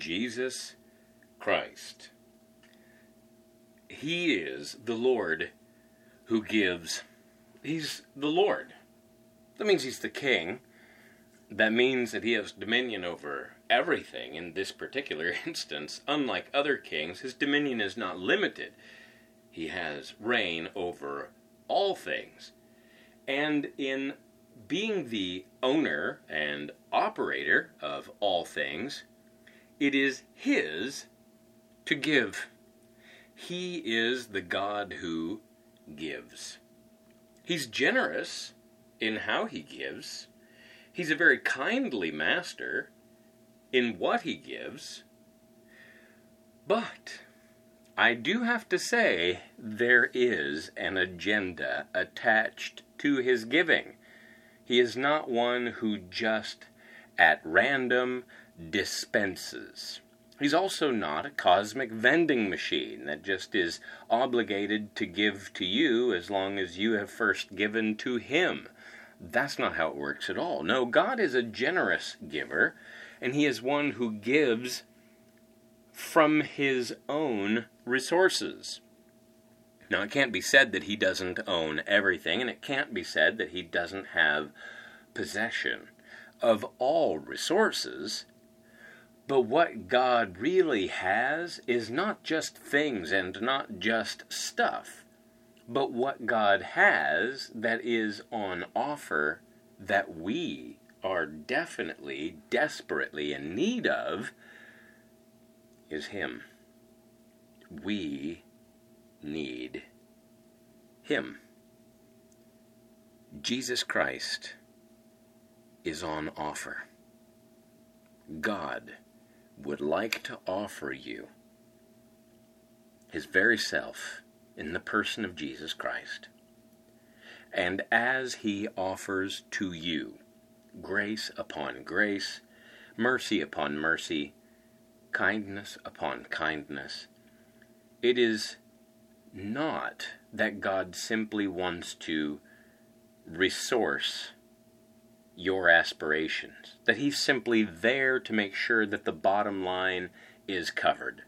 Jesus Christ. He is the Lord who gives. He's the Lord. That means he's the king. That means that he has dominion over everything in this particular instance. Unlike other kings, his dominion is not limited. He has reign over all things. And in being the owner and operator of all things, it is his to give. He is the God who gives. He's generous in how he gives. He's a very kindly master in what he gives. But I do have to say there is an agenda attached to his giving. He is not one who just at random dispenses. He's also not a cosmic vending machine that just is obligated to give to you as long as you have first given to him. That's not how it works at all. No, God is a generous giver, and He is one who gives from His own resources. Now, it can't be said that He doesn't own everything, and it can't be said that He doesn't have possession of all resources. But what God really has is not just things and not just stuff, but what God has that is on offer that we are definitely, desperately in need of is Him. We need Him. Jesus Christ is on offer. God would like to offer you his very self in the person of Jesus Christ. And as he offers to you grace upon grace, mercy upon mercy, kindness upon kindness, it is not that God simply wants to resource your aspirations, that He's simply there to make sure that the bottom line is covered.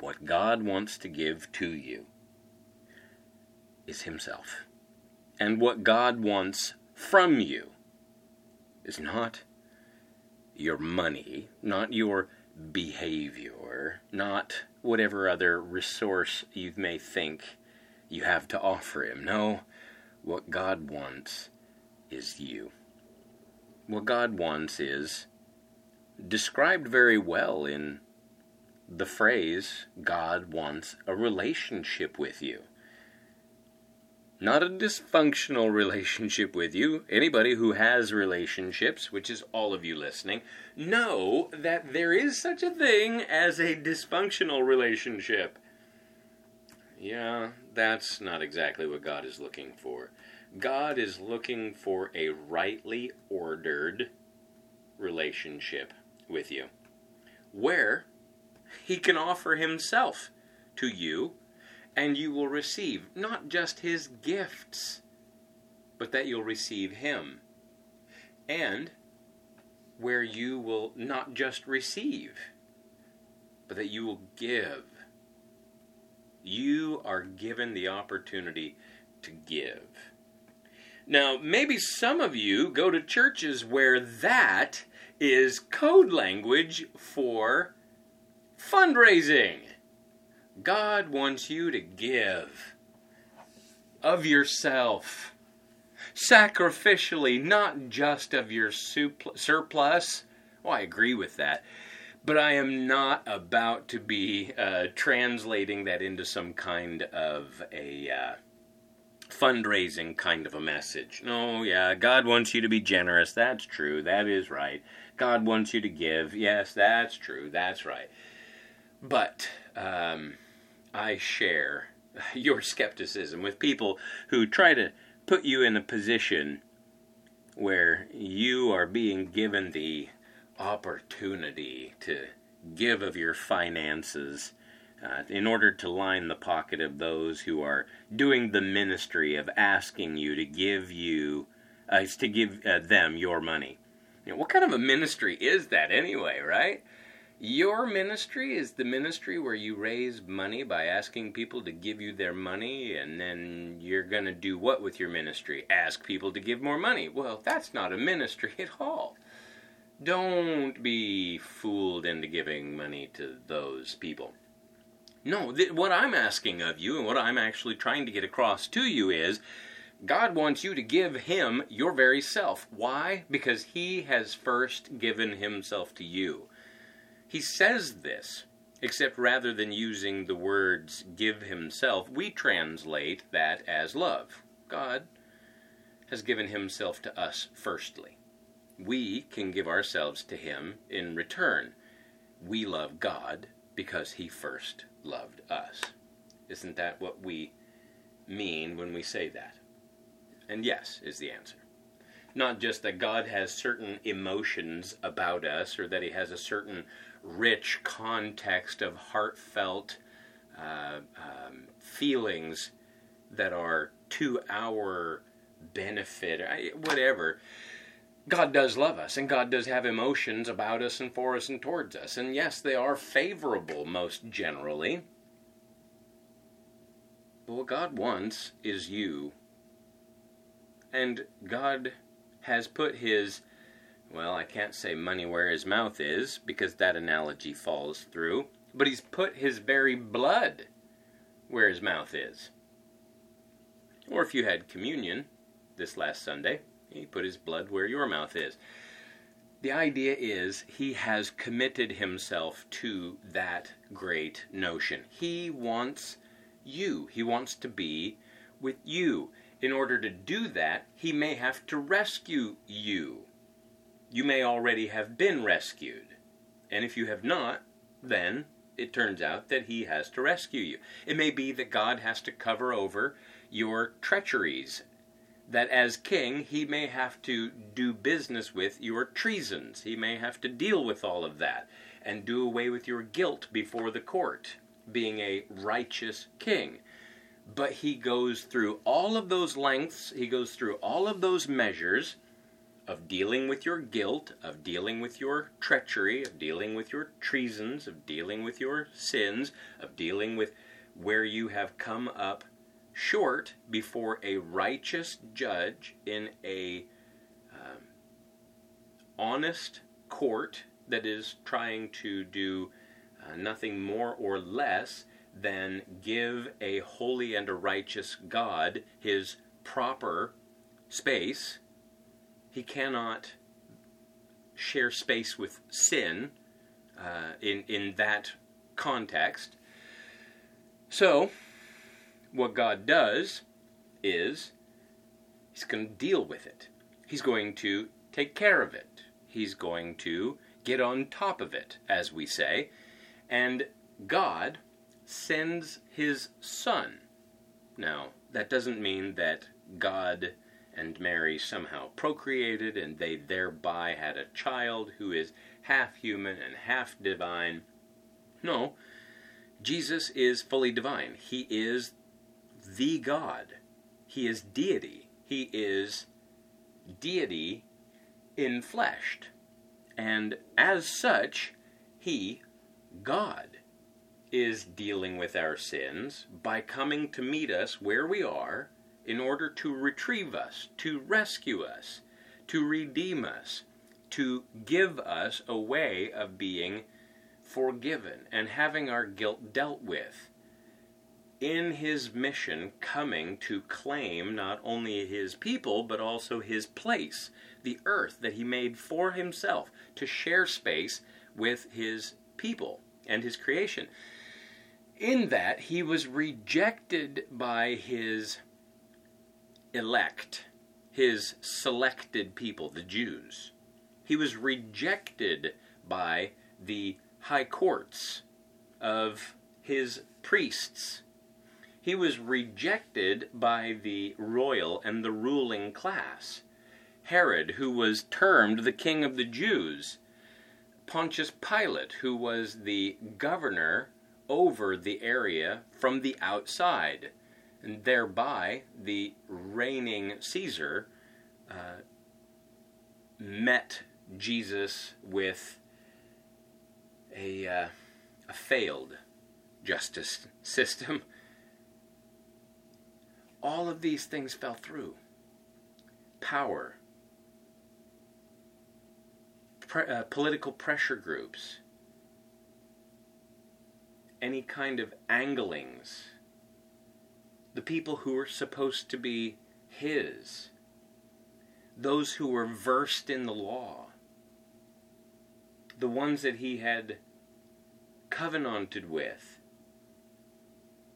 What God wants to give to you is Himself. And what God wants from you is not your money, not your behavior, not whatever other resource you may think you have to offer Him. No, what God wants is you. What God wants is described very well in the phrase, God wants a relationship with you. Not a dysfunctional relationship with you. Anybody who has relationships, which is all of you listening, know that there is such a thing as a dysfunctional relationship. Yeah, that's not exactly what God is looking for. God is looking for a rightly ordered relationship with you where he can offer himself to you and you will receive not just his gifts but that you'll receive him and where you will not just receive but that you will give. You are given the opportunity to give now, maybe some of you go to churches where that is code language for fundraising. God wants you to give of yourself, sacrificially, not just of your surplus. I agree with that. But I am not about to be uh, translating that into some kind of a. Uh, fundraising kind of a message. No, yeah, God wants you to be generous. That's true. That is right. God wants you to give. Yes, that's true. That's right. But um, I share your skepticism with people who try to put you in a position where you are being given the opportunity to give of your finances uh, in order to line the pocket of those who are doing the ministry of asking you to give you, uh, to give uh, them your money. You know, what kind of a ministry is that anyway, right? Your ministry is the ministry where you raise money by asking people to give you their money, and then you're going to do what with your ministry? Ask people to give more money. Well, that's not a ministry at all. Don't be fooled into giving money to those people. No, th- what I'm asking of you and what I'm actually trying to get across to you is God wants you to give Him your very self. Why? Because He has first given Himself to you. He says this, except rather than using the words give himself, we translate that as love. God has given himself to us firstly. We can give ourselves to him in return. We love God because he first loved us. Isn't that what we mean when we say that? And yes, is the answer. Not just that God has certain emotions about us or that he has a certain rich context of heartfelt uh, um, feelings that are to our benefit, whatever. God does love us, and God does have emotions about us and for us and towards us. And yes, they are favorable most generally. But what God wants is you. And God has put His well, I can't say money where his mouth is because that analogy falls through, but he's put his very blood where his mouth is. Or if you had communion this last Sunday, he put his blood where your mouth is. The idea is he has committed himself to that great notion. He wants you, he wants to be with you. In order to do that, he may have to rescue you you may already have been rescued. And if you have not, then it turns out that he has to rescue you. It may be that God has to cover over your treacheries, that as king he may have to do business with your treasons. He may have to deal with all of that and do away with your guilt before the court, being a righteous king. But he goes through all of those lengths, he goes through all of those measures of dealing with your guilt, of dealing with your treachery, of dealing with your treasons, of dealing with your sins, of dealing with where you have come up short before a righteous judge in a um, honest court that is trying to do uh, nothing more or less than give a holy and a righteous God his proper space he cannot share space with sin uh, in, in that context. So, what God does is He's going to deal with it. He's going to take care of it. He's going to get on top of it, as we say. And God sends His Son. Now, that doesn't mean that God and Mary somehow procreated, and they thereby had a child who is half human and half divine. No, Jesus is fully divine. He is the God. He is deity. He is deity infleshed. And as such, he, God, is dealing with our sins by coming to meet us where we are in order to retrieve us, to rescue us, to redeem us, to give us a way of being forgiven and having our guilt dealt with. In his mission, coming to claim not only his people, but also his place, the earth that he made for himself, to share space with his people and his creation. In that, he was rejected by his elect, his selected people, the Jews. He was rejected by the high courts of his priests. He was rejected by the royal and the ruling class. Herod, who was termed the king of the Jews, Pontius Pilate, who was the governor over the area from the outside and thereby the reigning Caesar uh, met Jesus with a, uh, a failed justice system. All of these things fell through. Power, pre- uh, political pressure groups, any kind of anglings, the people who were supposed to be his, those who were versed in the law, the ones that he had covenanted with,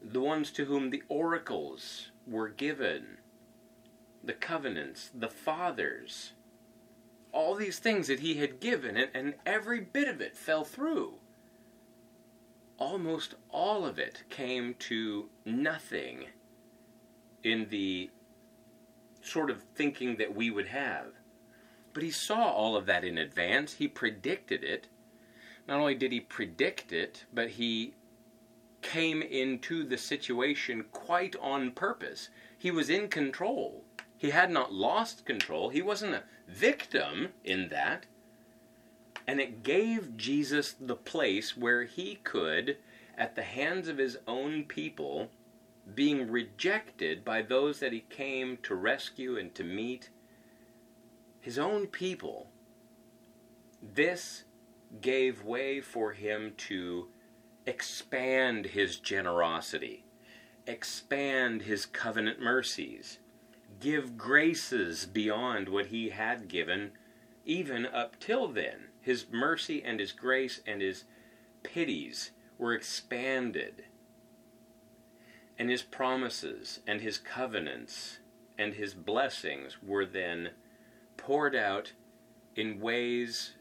the ones to whom the oracles were given, the covenants, the fathers, all these things that he had given, and, and every bit of it fell through. Almost all of it came to nothing in the sort of thinking that we would have. But he saw all of that in advance. He predicted it. Not only did he predict it, but he came into the situation quite on purpose. He was in control. He had not lost control. He wasn't a victim in that. And it gave Jesus the place where he could, at the hands of his own people, being rejected by those that he came to rescue and to meet, his own people, this gave way for him to expand his generosity, expand his covenant mercies, give graces beyond what he had given even up till then. His mercy and his grace and his pities were expanded. And his promises and his covenants and his blessings were then poured out in ways,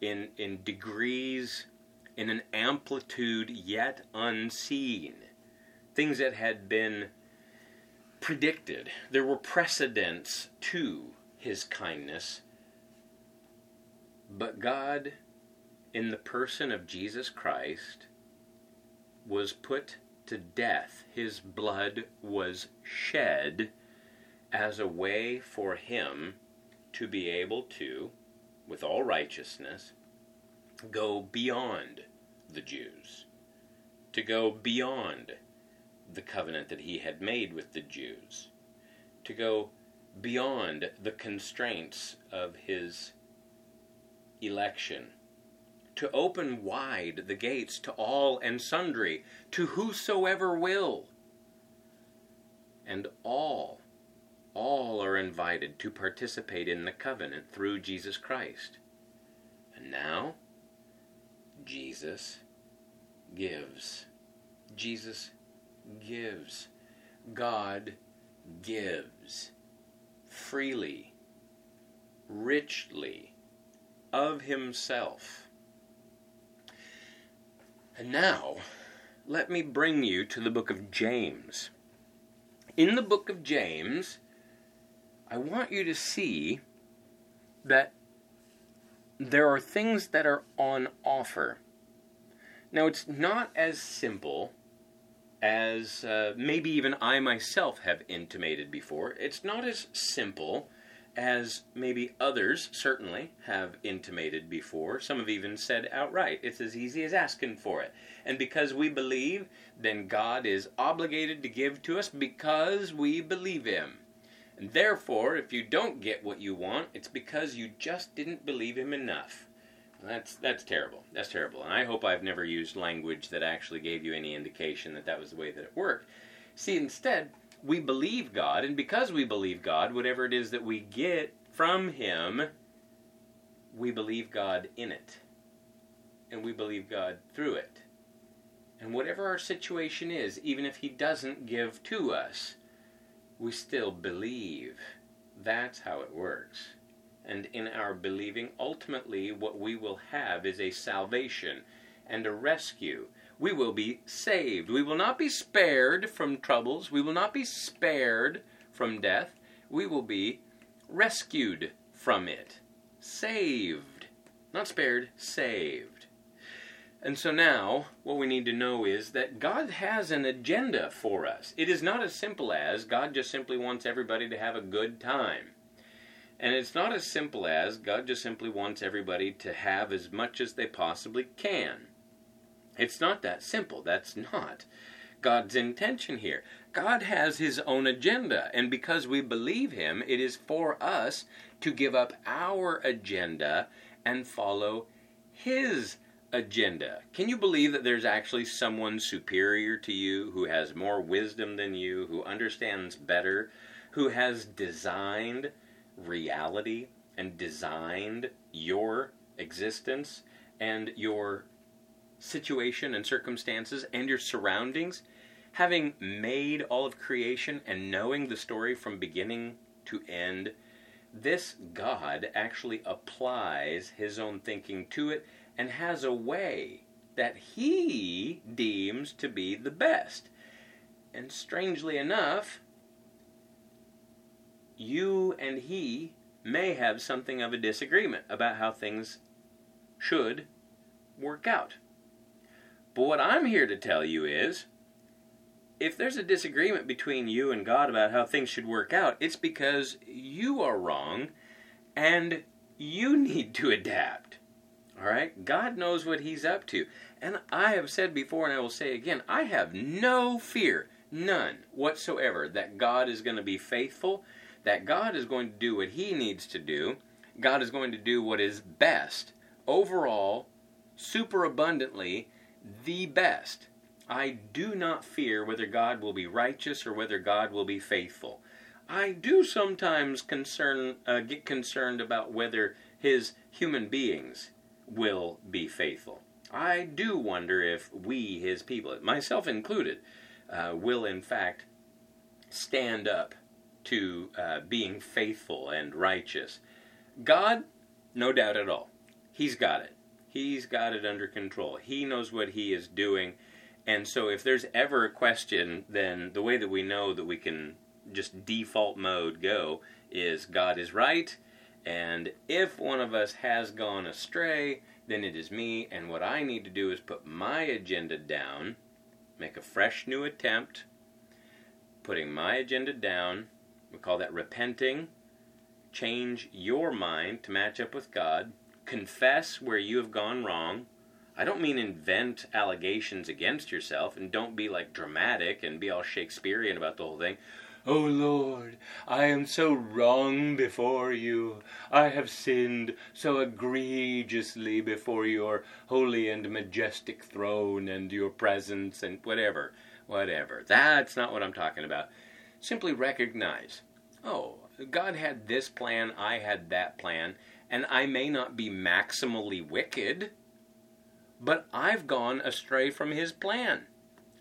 in, in degrees, in an amplitude yet unseen. Things that had been predicted. There were precedents to his kindness. But God, in the person of Jesus Christ, was put to death. His blood was shed as a way for him to be able to, with all righteousness, go beyond the Jews, to go beyond the covenant that he had made with the Jews, to go beyond the constraints of his election to open wide the gates to all and sundry, to whosoever will. And all, all are invited to participate in the covenant through Jesus Christ. And now, Jesus gives. Jesus gives. God gives freely, richly, of Himself and now, let me bring you to the book of James. In the book of James, I want you to see that there are things that are on offer. Now, it's not as simple as uh, maybe even I myself have intimated before. It's not as simple as maybe others certainly have intimated before. Some have even said outright, it's as easy as asking for it. And because we believe, then God is obligated to give to us because we believe Him. And therefore, if you don't get what you want, it's because you just didn't believe Him enough. That's that's terrible. That's terrible. And I hope I've never used language that actually gave you any indication that that was the way that it worked. See, instead, we believe God, and because we believe God, whatever it is that we get from Him, we believe God in it. And we believe God through it. And whatever our situation is, even if He doesn't give to us, we still believe. That's how it works. And in our believing, ultimately, what we will have is a salvation and a rescue we will be saved. We will not be spared from troubles. We will not be spared from death. We will be rescued from it. Saved. Not spared, saved. And so now, what we need to know is that God has an agenda for us. It is not as simple as God just simply wants everybody to have a good time. And it's not as simple as God just simply wants everybody to have as much as they possibly can. It's not that simple. That's not God's intention here. God has his own agenda, and because we believe him, it is for us to give up our agenda and follow his agenda. Can you believe that there's actually someone superior to you who has more wisdom than you, who understands better, who has designed reality and designed your existence and your situation and circumstances and your surroundings? Having made all of creation and knowing the story from beginning to end, this God actually applies his own thinking to it and has a way that he deems to be the best. And strangely enough, you and he may have something of a disagreement about how things should work out. But what I'm here to tell you is if there's a disagreement between you and God about how things should work out, it's because you are wrong and you need to adapt. All right? God knows what He's up to. And I have said before, and I will say again, I have no fear, none whatsoever, that God is going to be faithful, that God is going to do what He needs to do. God is going to do what is best, overall, super abundantly, the best. I do not fear whether God will be righteous or whether God will be faithful. I do sometimes concern, uh, get concerned about whether his human beings will be faithful. I do wonder if we, his people, myself included, uh, will in fact stand up to uh, being faithful and righteous. God, no doubt at all, He's got it. He's got it under control. He knows what He is doing and so if there's ever a question, then the way that we know that we can just default mode go is God is right. And if one of us has gone astray, then it is me. And what I need to do is put my agenda down, make a fresh new attempt, putting my agenda down. We call that repenting. Change your mind to match up with God. Confess where you have gone wrong I don't mean invent allegations against yourself and don't be like dramatic and be all Shakespearean about the whole thing. Oh Lord, I am so wrong before you. I have sinned so egregiously before your holy and majestic throne and your presence and whatever, whatever. That's not what I'm talking about. Simply recognize, oh, God had this plan, I had that plan, and I may not be maximally wicked but I've gone astray from his plan.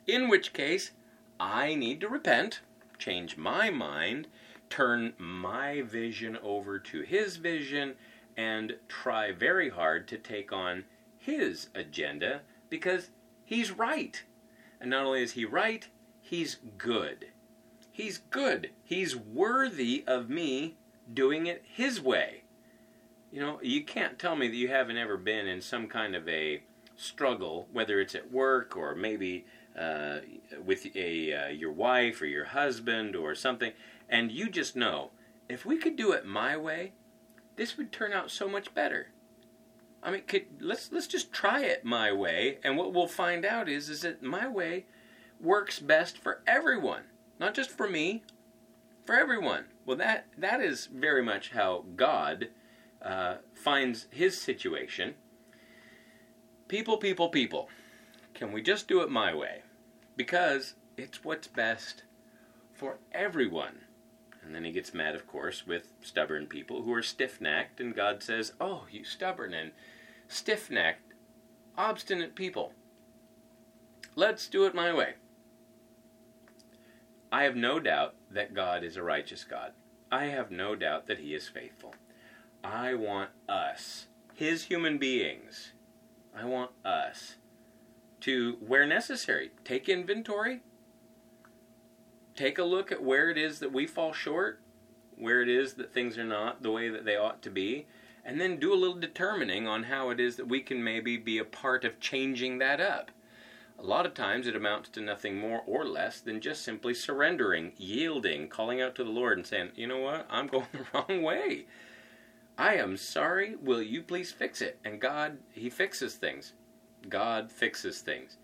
In which case, I need to repent, change my mind, turn my vision over to his vision, and try very hard to take on his agenda because he's right. And not only is he right, he's good. He's good. He's worthy of me doing it his way. You know, you can't tell me that you haven't ever been in some kind of a struggle, whether it's at work or maybe uh, with a uh, your wife or your husband or something, and you just know if we could do it my way, this would turn out so much better. I mean, could, let's let's just try it my way, and what we'll find out is is that my way works best for everyone, not just for me, for everyone. Well, that that is very much how God uh, finds His situation People, people, people. Can we just do it my way? Because it's what's best for everyone. And then he gets mad, of course, with stubborn people who are stiff necked, and God says, Oh, you stubborn and stiff necked, obstinate people. Let's do it my way. I have no doubt that God is a righteous God. I have no doubt that He is faithful. I want us, His human beings, I want us to, where necessary, take inventory, take a look at where it is that we fall short, where it is that things are not the way that they ought to be, and then do a little determining on how it is that we can maybe be a part of changing that up. A lot of times it amounts to nothing more or less than just simply surrendering, yielding, calling out to the Lord and saying, you know what, I'm going the wrong way. I am sorry. Will you please fix it? And God, He fixes things. God fixes things.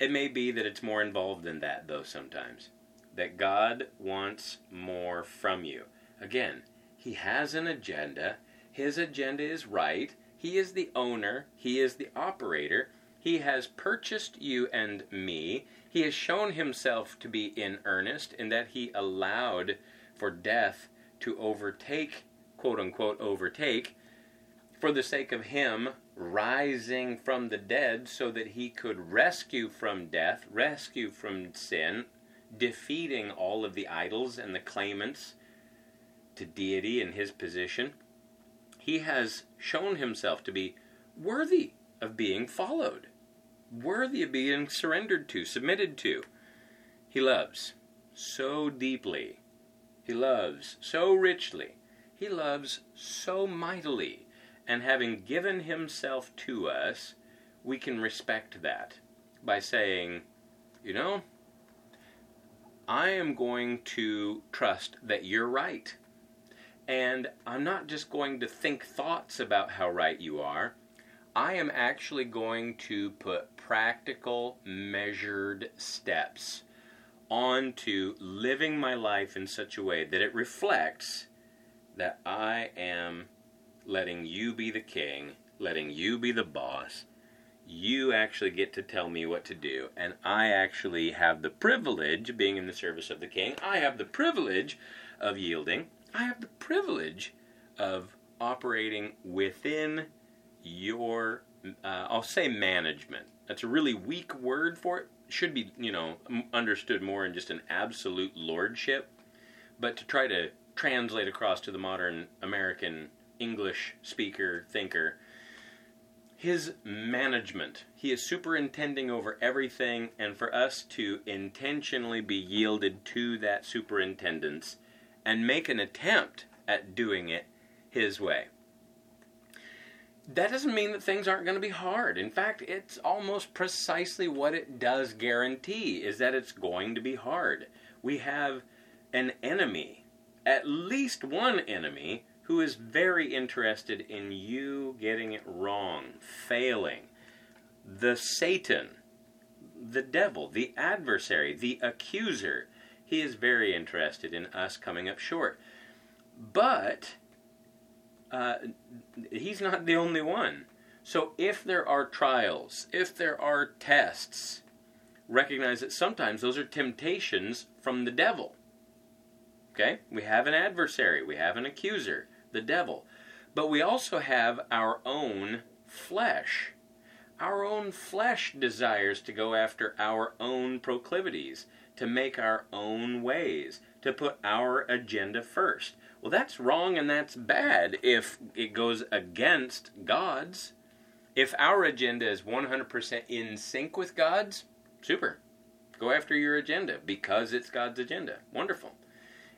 It may be that it's more involved than that, though, sometimes. That God wants more from you. Again, He has an agenda. His agenda is right. He is the owner. He is the operator. He has purchased you and me. He has shown himself to be in earnest in that he allowed for death to overtake, quote unquote, overtake, for the sake of him rising from the dead so that he could rescue from death, rescue from sin, defeating all of the idols and the claimants to deity in his position. He has shown himself to be worthy of being followed, worthy of being surrendered to, submitted to. He loves so deeply. He loves so richly. He loves so mightily. And having given himself to us, we can respect that by saying, you know, I am going to trust that you're right. And I'm not just going to think thoughts about how right you are. I am actually going to put practical, measured steps onto living my life in such a way that it reflects that I am letting you be the king, letting you be the boss. You actually get to tell me what to do, and I actually have the privilege, of being in the service of the king, I have the privilege of yielding. I have the privilege of operating within your, uh, I'll say management. That's a really weak word for it. Should be, you know, understood more in just an absolute lordship. But to try to translate across to the modern American English speaker, thinker, his management. He is superintending over everything, and for us to intentionally be yielded to that superintendence and make an attempt at doing it his way that doesn't mean that things aren't going to be hard. In fact, it's almost precisely what it does guarantee is that it's going to be hard. We have an enemy, at least one enemy, who is very interested in you getting it wrong, failing. The Satan, the devil, the adversary, the accuser, he is very interested in us coming up short. But uh, he's not the only one. So if there are trials, if there are tests, recognize that sometimes those are temptations from the devil. Okay? We have an adversary, we have an accuser, the devil. But we also have our own flesh. Our own flesh desires to go after our own proclivities, to make our own ways, to put our agenda first. Well, that's wrong and that's bad if it goes against God's. If our agenda is 100% in sync with God's, super. Go after your agenda because it's God's agenda. Wonderful.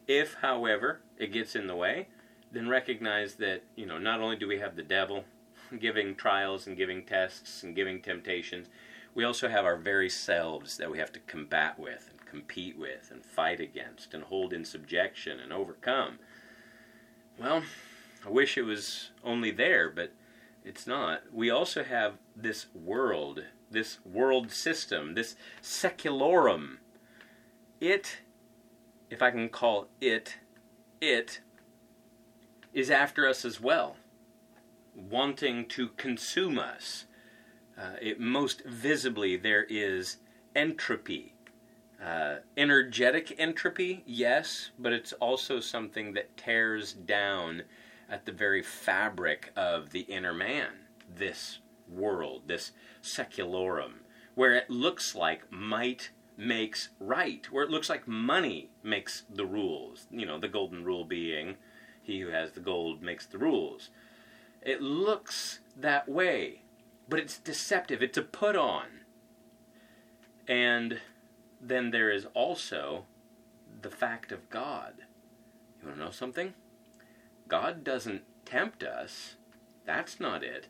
If, however, it gets in the way, then recognize that, you know, not only do we have the devil giving trials and giving tests and giving temptations, we also have our very selves that we have to combat with and compete with and fight against and hold in subjection and overcome. Well, I wish it was only there, but it's not. We also have this world, this world system, this secularum. It, if I can call it, it is after us as well, wanting to consume us. Uh, it most visibly there is entropy uh, energetic entropy, yes, but it's also something that tears down at the very fabric of the inner man, this world, this secularum, where it looks like might makes right, where it looks like money makes the rules. You know, the golden rule being, he who has the gold makes the rules. It looks that way, but it's deceptive. It's a put on. And then there is also the fact of God. You want to know something? God doesn't tempt us. That's not it.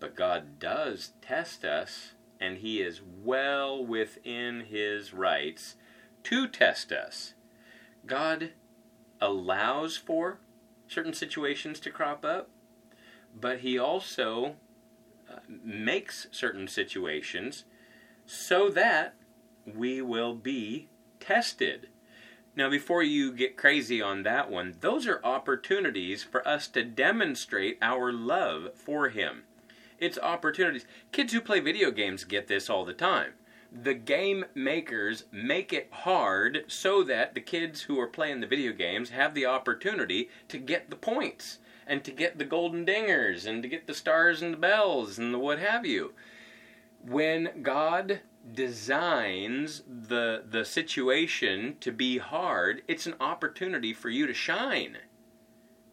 But God does test us, and He is well within His rights to test us. God allows for certain situations to crop up, but He also uh, makes certain situations so that we will be tested. Now, before you get crazy on that one, those are opportunities for us to demonstrate our love for Him. It's opportunities. Kids who play video games get this all the time. The game makers make it hard so that the kids who are playing the video games have the opportunity to get the points and to get the golden dingers and to get the stars and the bells and the what have you. When God designs the the situation to be hard, it's an opportunity for you to shine.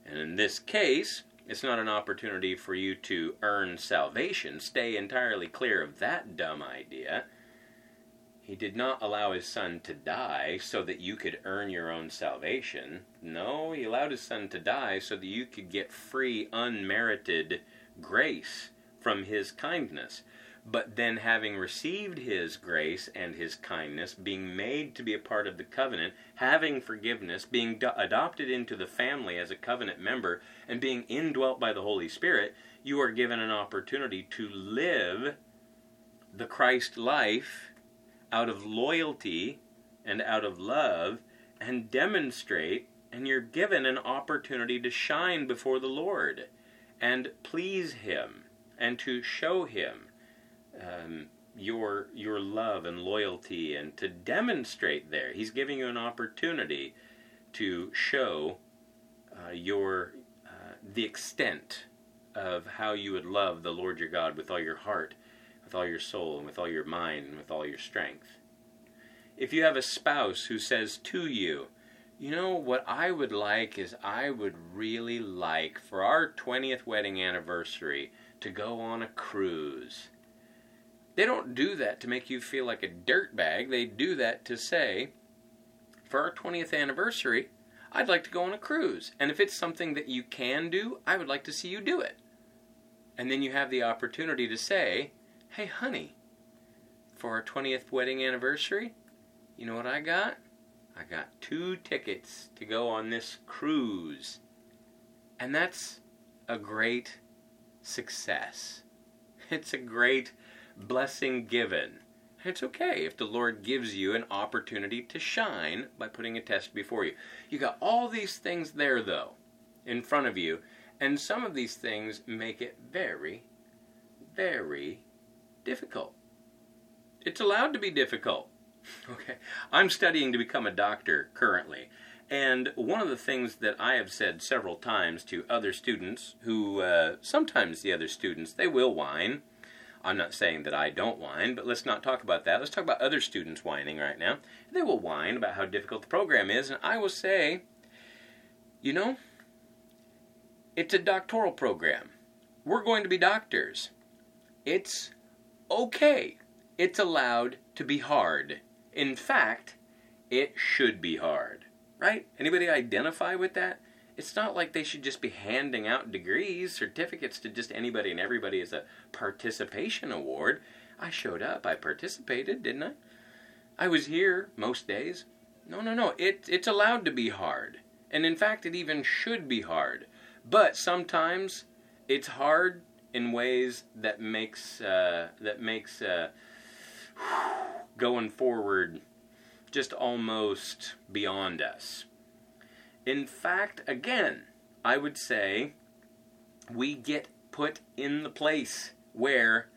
And in this case, it's not an opportunity for you to earn salvation. Stay entirely clear of that dumb idea. He did not allow his son to die so that you could earn your own salvation. No, he allowed his son to die so that you could get free, unmerited grace from his kindness but then having received his grace and his kindness, being made to be a part of the covenant, having forgiveness, being do- adopted into the family as a covenant member, and being indwelt by the Holy Spirit, you are given an opportunity to live the Christ life out of loyalty and out of love and demonstrate, and you're given an opportunity to shine before the Lord and please Him and to show Him um, your your love and loyalty and to demonstrate there. He's giving you an opportunity to show uh, your uh, the extent of how you would love the Lord your God with all your heart, with all your soul, and with all your mind, and with all your strength. If you have a spouse who says to you, you know, what I would like is I would really like for our 20th wedding anniversary to go on a cruise. They don't do that to make you feel like a dirtbag. They do that to say, for our 20th anniversary, I'd like to go on a cruise. And if it's something that you can do, I would like to see you do it. And then you have the opportunity to say, hey, honey, for our 20th wedding anniversary, you know what I got? I got two tickets to go on this cruise. And that's a great success. It's a great blessing given. It's okay if the Lord gives you an opportunity to shine by putting a test before you. You got all these things there, though, in front of you, and some of these things make it very, very difficult. It's allowed to be difficult. Okay, I'm studying to become a doctor currently, and one of the things that I have said several times to other students, who uh, sometimes the other students they will whine, I'm not saying that I don't whine, but let's not talk about that. Let's talk about other students whining right now. They will whine about how difficult the program is, and I will say, you know, it's a doctoral program. We're going to be doctors. It's okay. It's allowed to be hard. In fact, it should be hard. Right? Anybody identify with that? It's not like they should just be handing out degrees, certificates to just anybody and everybody as a participation award. I showed up, I participated, didn't I? I was here most days. No, no, no. It, it's allowed to be hard. And in fact, it even should be hard. But sometimes it's hard in ways that makes uh, that makes uh, going forward just almost beyond us. In fact, again, I would say we get put in the place where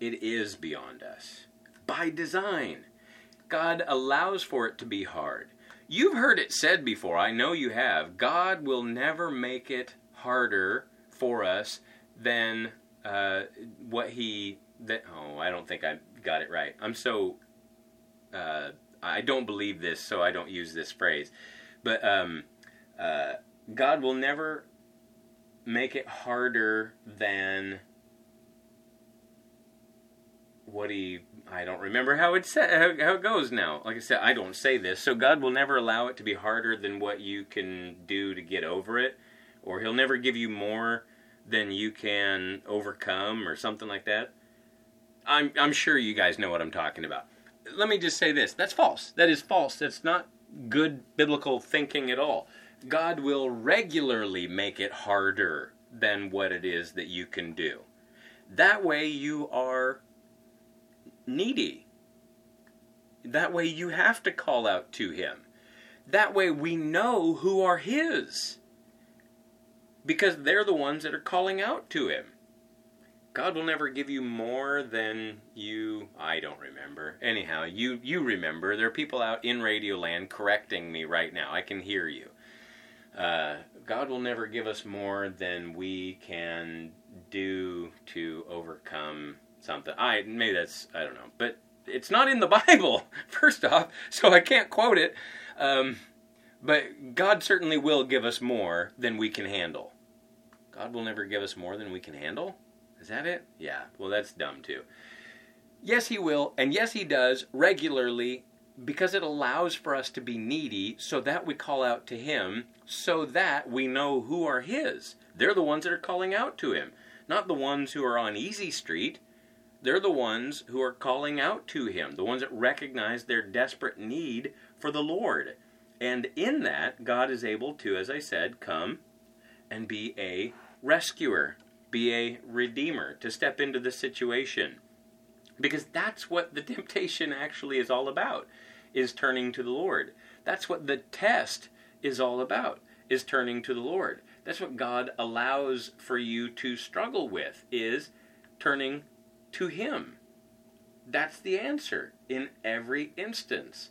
it is beyond us by design. God allows for it to be hard. You've heard it said before, I know you have. God will never make it harder for us than uh, what He. That oh, I don't think I got it right. I'm so. Uh, I don't believe this, so I don't use this phrase. But um, uh, God will never make it harder than what he I don't remember how it sa- how, it goes now. Like I said, I don't say this, so God will never allow it to be harder than what you can do to get over it, or He'll never give you more than you can overcome, or something like that. I'm I'm sure you guys know what I'm talking about. Let me just say this: that's false. That is false. That's not good biblical thinking at all. God will regularly make it harder than what it is that you can do. That way you are needy. That way you have to call out to Him. That way we know who are His. Because they're the ones that are calling out to Him. God will never give you more than you I don't remember. Anyhow, you you remember. There are people out in Radio Land correcting me right now. I can hear you. Uh, God will never give us more than we can do to overcome something. I maybe that's I don't know, but it's not in the Bible. First off, so I can't quote it. Um, but God certainly will give us more than we can handle. God will never give us more than we can handle. Is that it? Yeah. Well, that's dumb too. Yes, He will, and yes, He does regularly because it allows for us to be needy so that we call out to Him so that we know who are His. They're the ones that are calling out to Him, not the ones who are on easy street. They're the ones who are calling out to Him, the ones that recognize their desperate need for the Lord. And in that, God is able to, as I said, come and be a rescuer, be a redeemer, to step into the situation. Because that's what the temptation actually is all about, is turning to the Lord. That's what the test is all about, is turning to the Lord. That's what God allows for you to struggle with, is turning to Him. That's the answer in every instance.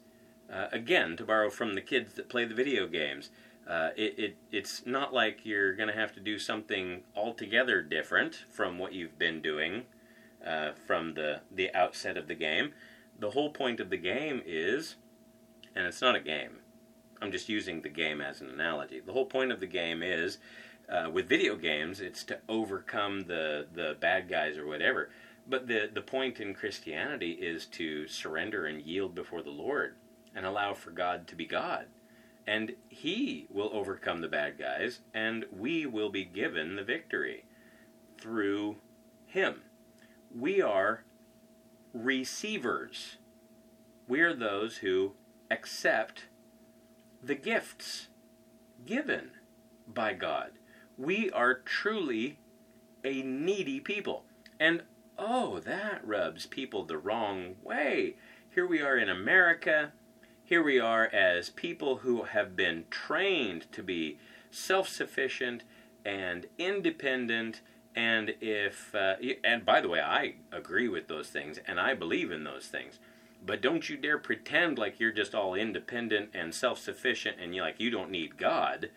Uh, again, to borrow from the kids that play the video games, uh, it, it, it's not like you're going to have to do something altogether different from what you've been doing uh, from the, the outset of the game. The whole point of the game is, and it's not a game, I'm just using the game as an analogy. The whole point of the game is, uh, with video games, it's to overcome the, the bad guys or whatever. But the, the point in Christianity is to surrender and yield before the Lord and allow for God to be God and he will overcome the bad guys, and we will be given the victory through him. We are receivers. We are those who accept the gifts given by God. We are truly a needy people. And oh, that rubs people the wrong way. Here we are in America here we are as people who have been trained to be self sufficient and independent. And if, uh, and by the way, I agree with those things and I believe in those things. But don't you dare pretend like you're just all independent and self sufficient and you like you don't need God.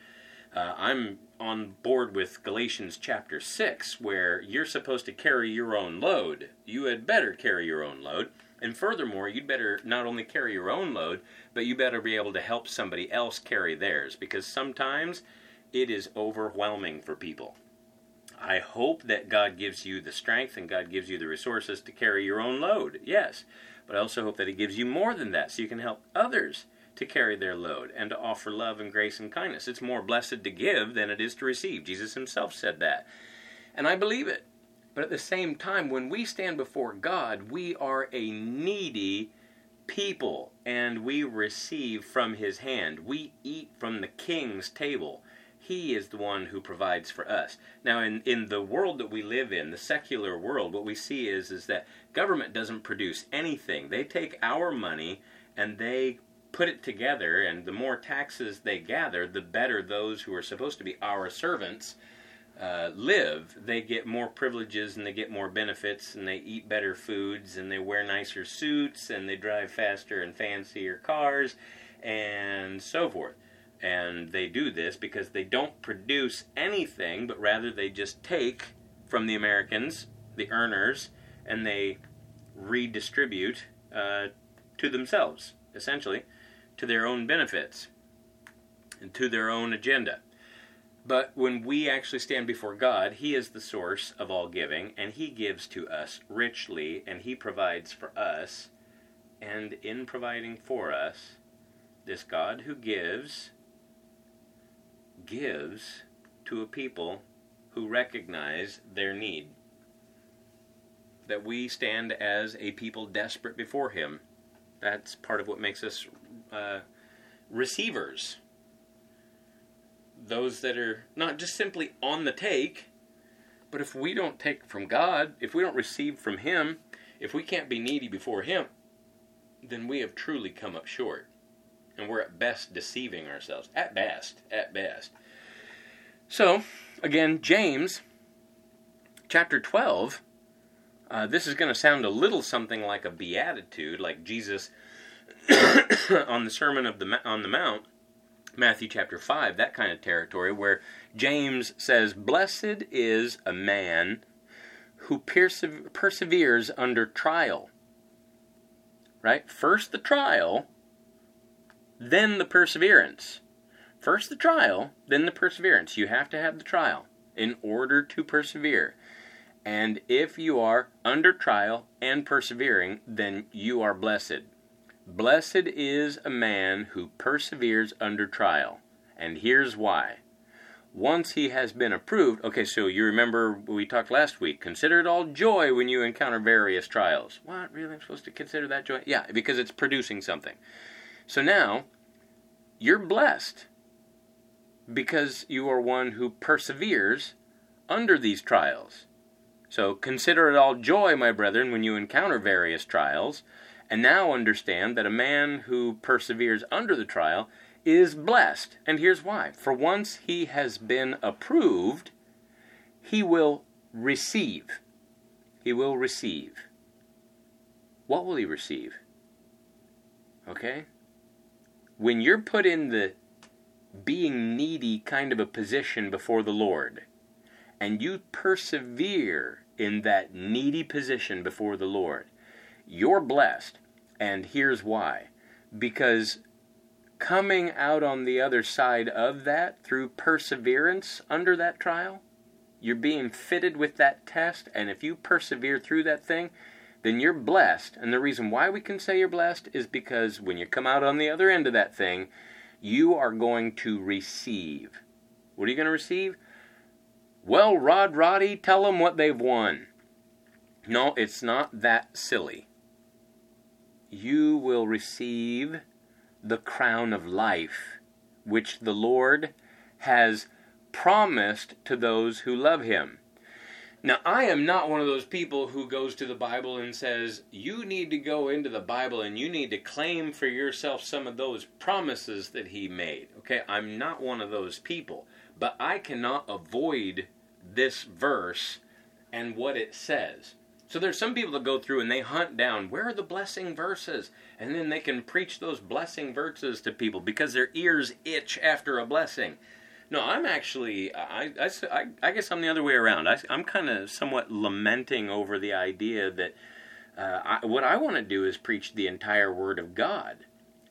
Uh, I'm on board with Galatians chapter 6, where you're supposed to carry your own load. You had better carry your own load. And furthermore, you'd better not only carry your own load, but you better be able to help somebody else carry theirs because sometimes it is overwhelming for people. I hope that God gives you the strength and God gives you the resources to carry your own load, yes. But I also hope that He gives you more than that so you can help others to carry their load and to offer love and grace and kindness. It's more blessed to give than it is to receive. Jesus Himself said that. And I believe it. But at the same time, when we stand before God, we are a needy people and we receive from his hand. We eat from the king's table. He is the one who provides for us. Now, in, in the world that we live in, the secular world, what we see is, is that government doesn't produce anything. They take our money and they put it together, and the more taxes they gather, the better those who are supposed to be our servants uh, live, they get more privileges and they get more benefits and they eat better foods and they wear nicer suits and they drive faster and fancier cars and so forth. And they do this because they don't produce anything, but rather they just take from the Americans, the earners, and they redistribute uh, to themselves, essentially, to their own benefits and to their own agenda. But when we actually stand before God, He is the source of all giving, and He gives to us richly, and He provides for us. And in providing for us, this God who gives, gives to a people who recognize their need. That we stand as a people desperate before Him. That's part of what makes us uh, receivers those that are not just simply on the take, But if we don't take from God, if we don't receive from Him, if we can't be needy before Him, then we have truly come up short. And we're at best deceiving ourselves. At best. At best. So, again, James chapter 12. Uh, this is going to sound a little something like a beatitude, like Jesus on the Sermon of the on the Mount, Matthew chapter 5, that kind of territory, where James says, Blessed is a man who perseveres under trial. Right? First the trial, then the perseverance. First the trial, then the perseverance. You have to have the trial in order to persevere. And if you are under trial and persevering, then you are blessed. Blessed is a man who perseveres under trial. And here's why. Once he has been approved, okay, so you remember we talked last week, consider it all joy when you encounter various trials. What? Really? I'm supposed to consider that joy? Yeah, because it's producing something. So now, you're blessed because you are one who perseveres under these trials. So consider it all joy, my brethren, when you encounter various trials, and now understand that a man who perseveres under the trial is blessed. And here's why. For once he has been approved, he will receive. He will receive. What will he receive? Okay? When you're put in the being needy kind of a position before the Lord, and you persevere in that needy position before the Lord, you're blessed. And here's why. Because coming out on the other side of that through perseverance under that trial, you're being fitted with that test. And if you persevere through that thing, then you're blessed. And the reason why we can say you're blessed is because when you come out on the other end of that thing, you are going to receive. What are you going to receive? Well, Rod Roddy, tell them what they've won. No, it's not that silly. You will receive the crown of life, which the Lord has promised to those who love him. Now, I am not one of those people who goes to the Bible and says, you need to go into the Bible and you need to claim for yourself some of those promises that he made. Okay, I'm not one of those people. But I cannot avoid this verse and what it says. So there's some people that go through and they hunt down where are the blessing verses, and then they can preach those blessing verses to people because their ears itch after a blessing. No, I'm actually, I, I, I guess I'm the other way around. I, am kind of somewhat lamenting over the idea that uh, I, what I want to do is preach the entire Word of God.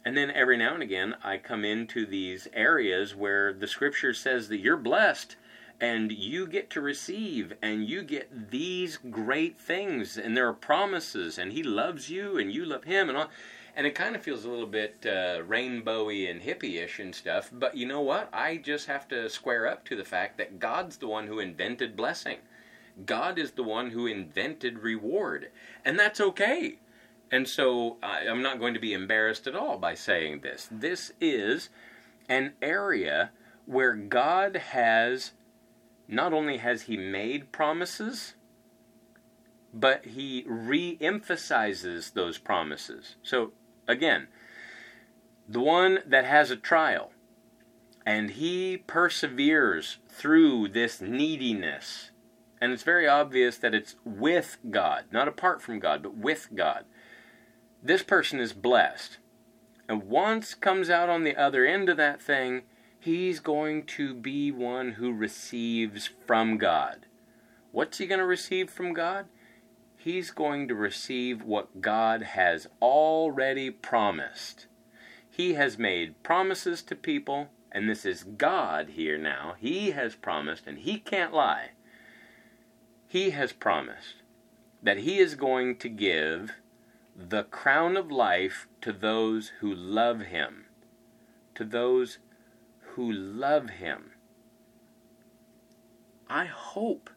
And then every now and again, I come into these areas where the scripture says that you're blessed and you get to receive and you get these great things and there are promises and he loves you and you love him and all and it kind of feels a little bit uh, rainbowy and hippie-ish and stuff but you know what? I just have to square up to the fact that god's the one who invented blessing. God is the one who invented reward and that's okay. And so I'm not going to be embarrassed at all by saying this. This is an area where God has not only has he made promises, but he re-emphasizes those promises. So again, the one that has a trial and he perseveres through this neediness. And it's very obvious that it's with God, not apart from God, but with God this person is blessed. And once comes out on the other end of that thing, he's going to be one who receives from God. What's he going to receive from God? He's going to receive what God has already promised. He has made promises to people, and this is God here now. He has promised, and he can't lie. He has promised that he is going to give the crown of life to those who love him. To those who love him. I hope,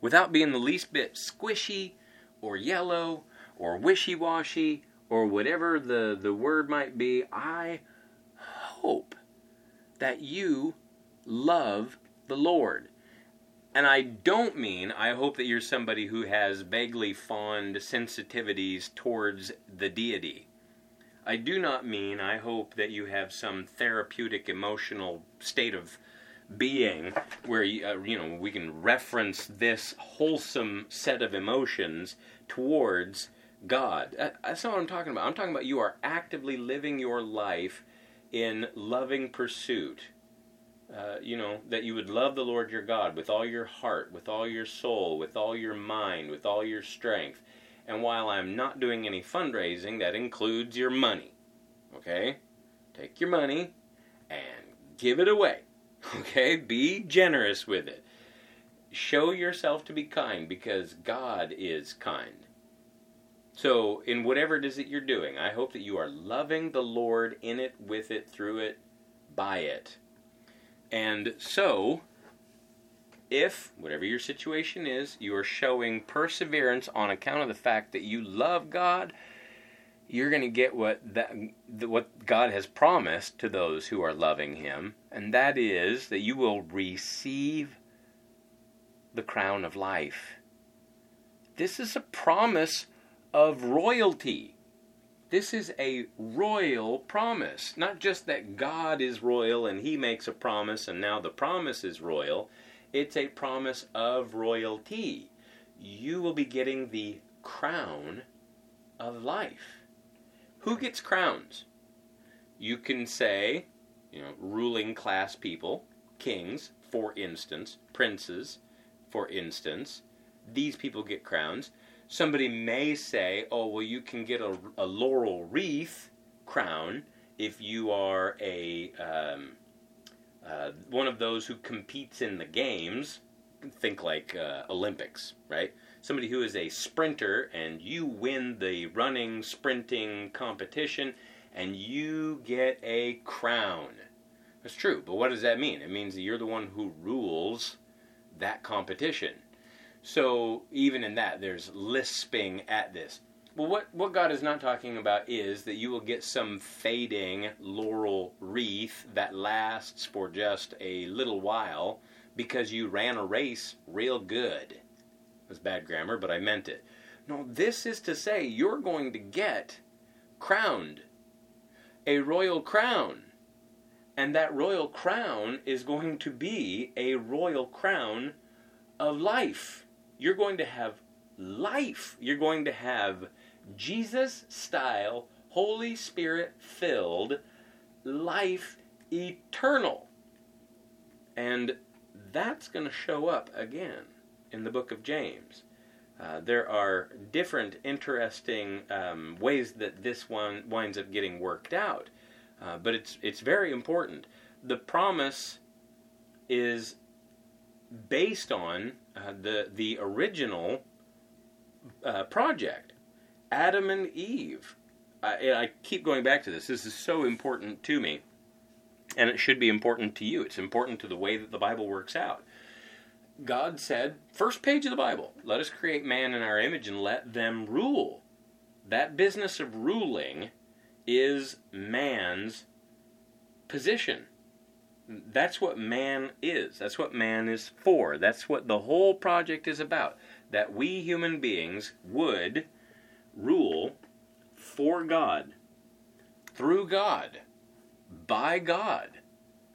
without being the least bit squishy or yellow or wishy washy or whatever the, the word might be, I hope that you love the Lord. And I don't mean, I hope that you're somebody who has vaguely fond sensitivities towards the deity. I do not mean, I hope that you have some therapeutic emotional state of being where uh, you know we can reference this wholesome set of emotions towards God. Uh, that's not what I'm talking about. I'm talking about you are actively living your life in loving pursuit uh, you know, that you would love the Lord your God with all your heart, with all your soul, with all your mind, with all your strength. And while I'm not doing any fundraising, that includes your money. Okay? Take your money and give it away. Okay? Be generous with it. Show yourself to be kind because God is kind. So, in whatever it is that you're doing, I hope that you are loving the Lord in it, with it, through it, by it and so, if, whatever your situation is, you are showing perseverance on account of the fact that you love God, you're going to get what that what God has promised to those who are loving him, and that is that you will receive the crown of life. This is a promise of royalty. This is a royal promise. Not just that God is royal and he makes a promise and now the promise is royal. It's a promise of royalty. You will be getting the crown of life. Who gets crowns? You can say, you know, ruling class people, kings, for instance, princes, for instance. These people get crowns somebody may say, oh, well, you can get a, a laurel wreath crown if you are a um, uh, one of those who competes in the games. Think like uh, Olympics, right? Somebody who is a sprinter and you win the running, sprinting competition and you get a crown. That's true, but what does that mean? It means that you're the one who rules that competition. So even in that, there's lisping at this. Well, what, what God is not talking about is that you will get some fading laurel wreath that lasts for just a little while because you ran a race real good. That's bad grammar, but I meant it. No, this is to say you're going to get crowned. A royal crown. And that royal crown is going to be a royal crown of life you're going to have life. You're going to have Jesus style, Holy Spirit filled life eternal. And that's going to show up again in the book of James. Uh, there are different interesting um, ways that this one winds up getting worked out, uh, but it's it's very important. The promise is based on uh, the the original uh, project, Adam and Eve. I, I keep going back to this. This is so important to me, and it should be important to you. It's important to the way that the Bible works out. God said, first page of the Bible, let us create man in our image and let them rule. That business of ruling is man's position. That's what man is. That's what man is for. That's what the whole project is about. That we human beings would rule for God, through God, by God.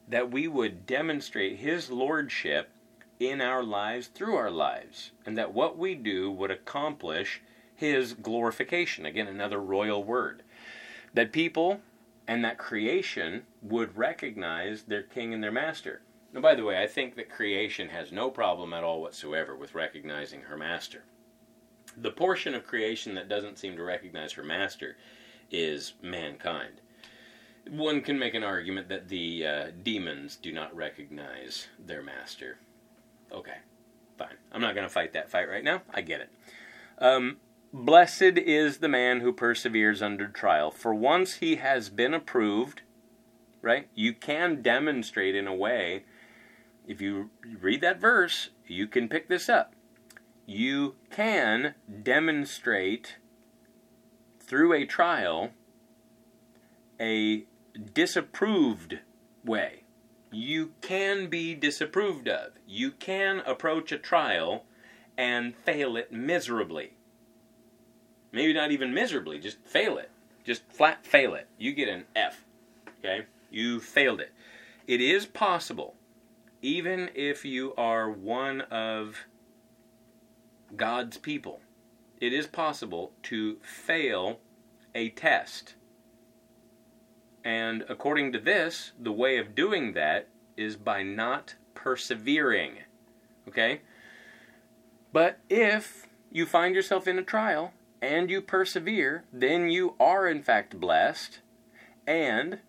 That we would demonstrate His Lordship in our lives, through our lives. And that what we do would accomplish His glorification. Again, another royal word. That people and that creation would recognize their king and their master. Now, by the way, I think that creation has no problem at all whatsoever with recognizing her master. The portion of creation that doesn't seem to recognize her master is mankind. One can make an argument that the uh, demons do not recognize their master. Okay, fine. I'm not going to fight that fight right now. I get it. Um, Blessed is the man who perseveres under trial, for once he has been approved, right? You can demonstrate in a way, if you read that verse, you can pick this up. You can demonstrate through a trial a disapproved way. you can be disapproved of. You can approach a trial and fail it miserably. Maybe not even miserably, just fail it. Just flat fail it. You get an F. Okay? You failed it. It is possible, even if you are one of God's people, it is possible to fail a test. And according to this, the way of doing that is by not persevering. Okay? But if you find yourself in a trial and you persevere, then you are in fact blessed. And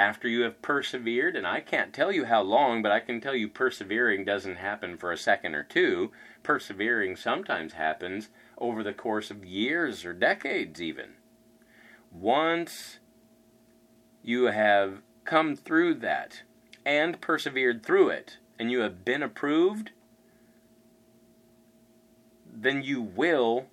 after you have persevered, and I can't tell you how long, but I can tell you persevering doesn't happen for a second or two. Persevering sometimes happens over the course of years or decades, even. Once you have come through that and persevered through it, and you have been approved, then you will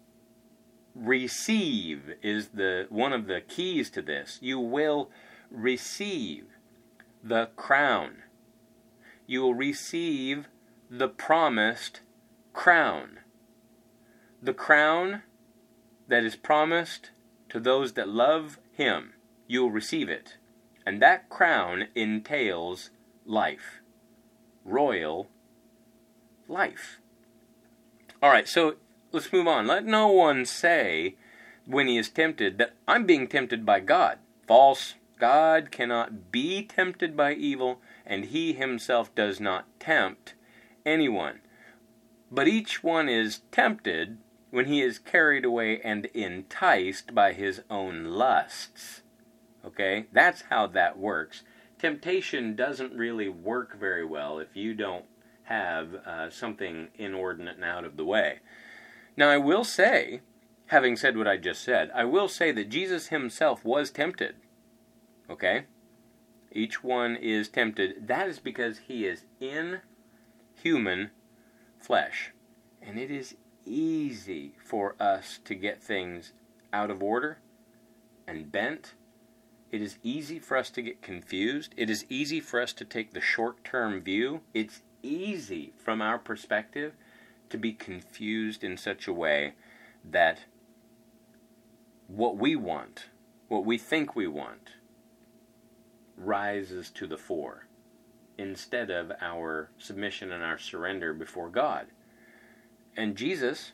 receive is the one of the keys to this. You will receive the crown. You will receive the promised crown. The crown that is promised to those that love Him, you will receive it. And that crown entails life. Royal life. All right, so let's move on. Let no one say when he is tempted that I'm being tempted by God. False. God cannot be tempted by evil, and he himself does not tempt anyone. But each one is tempted when he is carried away and enticed by his own lusts. Okay? That's how that works. Temptation doesn't really work very well if you don't have uh, something inordinate and out of the way. Now, I will say, having said what I just said, I will say that Jesus himself was tempted. Okay? Each one is tempted. That is because he is in human flesh. And it is easy for us to get things out of order and bent. It is easy for us to get confused. It is easy for us to take the short term view. It's easy from our perspective to be confused in such a way that what we want, what we think we want, rises to the fore instead of our submission and our surrender before God. And Jesus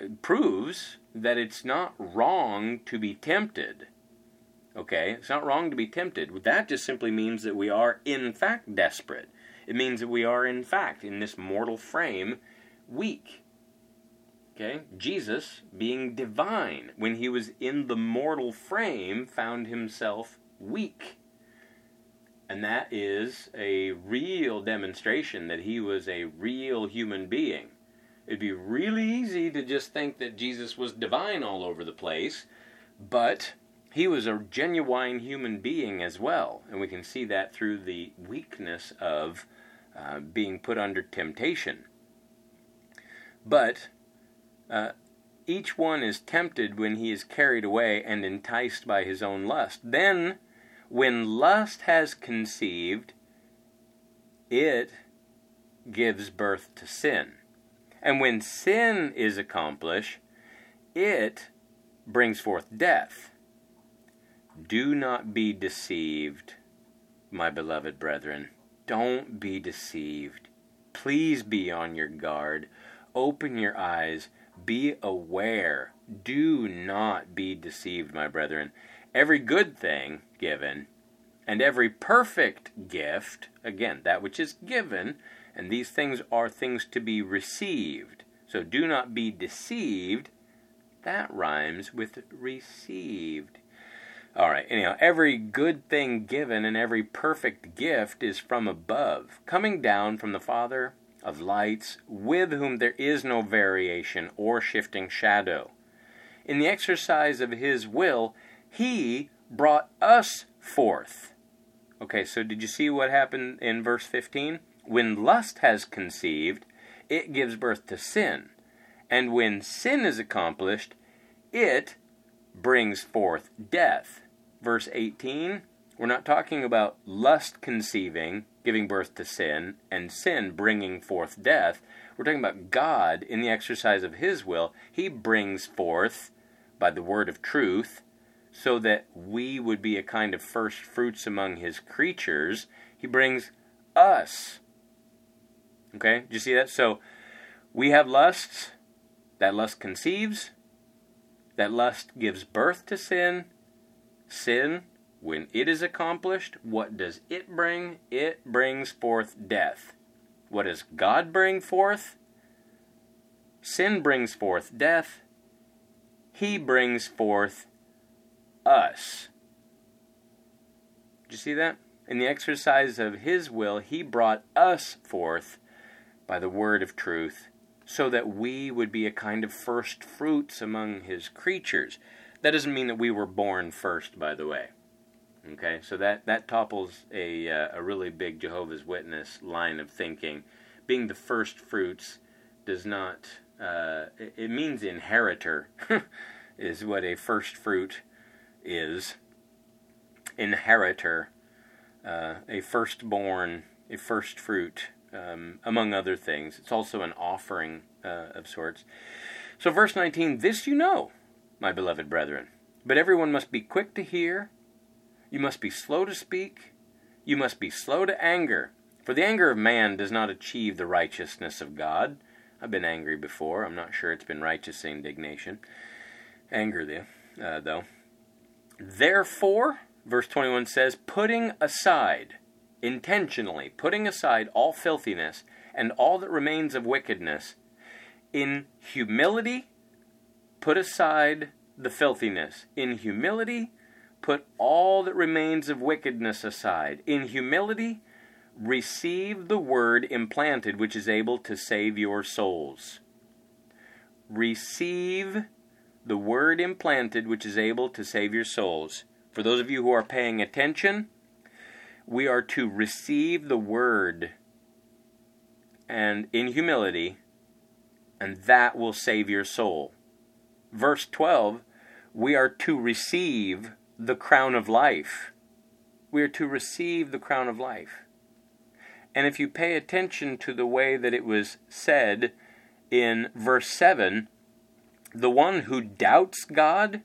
uh, proves that it's not wrong to be tempted. Okay? It's not wrong to be tempted. That just simply means that we are, in fact, desperate. It means that we are, in fact, in this mortal frame, weak. Okay? Jesus, being divine, when he was in the mortal frame, found himself weak. And that is a real demonstration that he was a real human being. It'd be really easy to just think that Jesus was divine all over the place, but he was a genuine human being as well. And we can see that through the weakness of uh, being put under temptation. But uh, each one is tempted when he is carried away and enticed by his own lust. Then when lust has conceived, it gives birth to sin. And when sin is accomplished, it brings forth death. Do not be deceived, my beloved brethren. Don't be deceived. Please be on your guard. Open your eyes. Be aware. Do not be deceived, my brethren. Every good thing given, and every perfect gift, again, that which is given, and these things are things to be received. So do not be deceived. That rhymes with received. All right, anyhow, every good thing given and every perfect gift is from above, coming down from the Father of lights, with whom there is no variation or shifting shadow. In the exercise of his will, he brought us forth. Okay, so did you see what happened in verse 15? When lust has conceived, it gives birth to sin. And when sin is accomplished, it brings forth death. Verse 18 We're not talking about lust conceiving, giving birth to sin, and sin bringing forth death. We're talking about God in the exercise of His will. He brings forth by the word of truth so that we would be a kind of first fruits among His creatures. He brings us. Okay? Do you see that? So we have lusts. That lust conceives. That lust gives birth to sin. Sin when it is accomplished, what does it bring? It brings forth death. What does God bring forth? Sin brings forth death. He brings forth us. Did you see that? In the exercise of His will, He brought us forth by the word of truth, so that we would be a kind of first fruits among His creatures. That doesn't mean that we were born first, by the way. Okay, so that, that topples a, uh, a really big Jehovah's Witness line of thinking. Being the first fruits does not, uh, it, it means inheritor, is what a first fruit is. Inheritor, uh, a firstborn, a first fruit, um, among other things. It's also an offering uh, of sorts. So, verse 19 This you know, my beloved brethren, but everyone must be quick to hear you must be slow to speak. You must be slow to anger. For the anger of man does not achieve the righteousness of God. I've been angry before. I'm not sure it's been righteous indignation. Anger, uh, though. Therefore, verse 21 says, putting aside, intentionally, putting aside all filthiness and all that remains of wickedness, in humility, put aside the filthiness. In humility, Put all that remains of wickedness aside. In humility, receive the word implanted which is able to save your souls. Receive the word implanted which is able to save your souls. For those of you who are paying attention, we are to receive the word and in humility, and that will save your soul. Verse 12, we are to receive the crown of life. We are to receive the crown of life. And if you pay attention to the way that it was said in verse 7, the one who doubts God,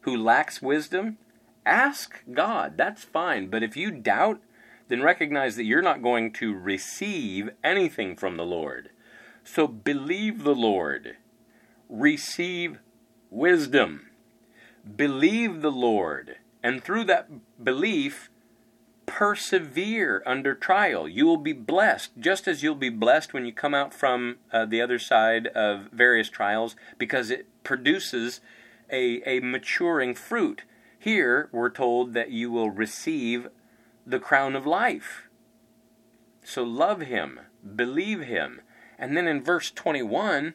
who lacks wisdom, ask God. That's fine. But if you doubt, then recognize that you're not going to receive anything from the Lord. So believe the Lord. Receive wisdom believe the Lord, and through that belief, persevere under trial. You will be blessed, just as you'll be blessed when you come out from uh, the other side of various trials, because it produces a, a maturing fruit. Here, we're told that you will receive the crown of life. So love Him, believe Him. And then in verse 21,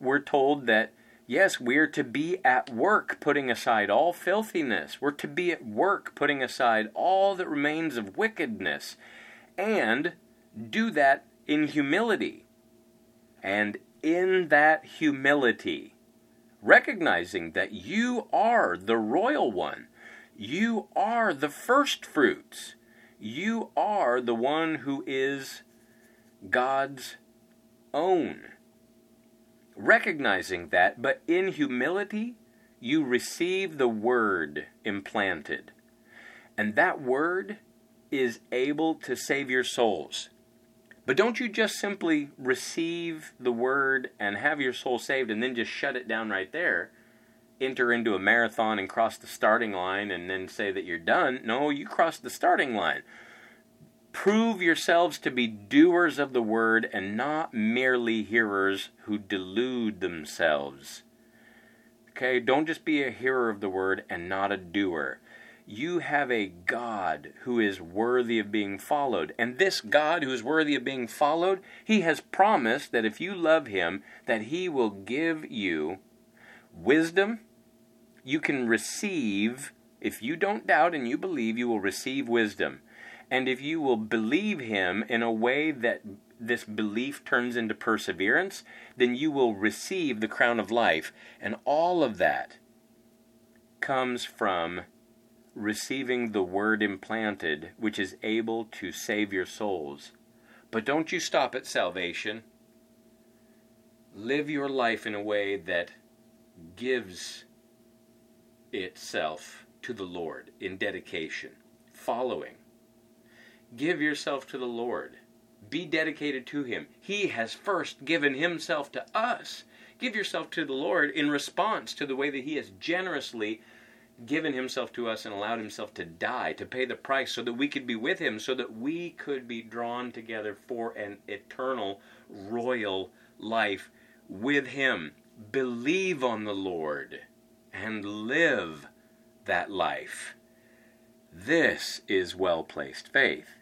we're told that Yes, we're to be at work putting aside all filthiness. We're to be at work putting aside all that remains of wickedness. And do that in humility. And in that humility, recognizing that you are the royal one, you are the first fruits, you are the one who is God's own recognizing that, but in humility, you receive the word implanted. And that word is able to save your souls. But don't you just simply receive the word and have your soul saved and then just shut it down right there, enter into a marathon and cross the starting line and then say that you're done. No, you cross the starting line. Prove yourselves to be doers of the word and not merely hearers who delude themselves. Okay, don't just be a hearer of the word and not a doer. You have a God who is worthy of being followed. And this God who is worthy of being followed, he has promised that if you love him, that he will give you wisdom. You can receive, if you don't doubt and you believe, you will receive wisdom. And if you will believe him in a way that this belief turns into perseverance, then you will receive the crown of life. And all of that comes from receiving the word implanted, which is able to save your souls. But don't you stop at salvation. Live your life in a way that gives itself to the Lord in dedication, following. Give yourself to the Lord. Be dedicated to Him. He has first given Himself to us. Give yourself to the Lord in response to the way that He has generously given himself to us and allowed himself to die, to pay the price so that we could be with him, so that we could be drawn together for an eternal, royal life with him. Believe on the Lord and live that life. This is well placed faith.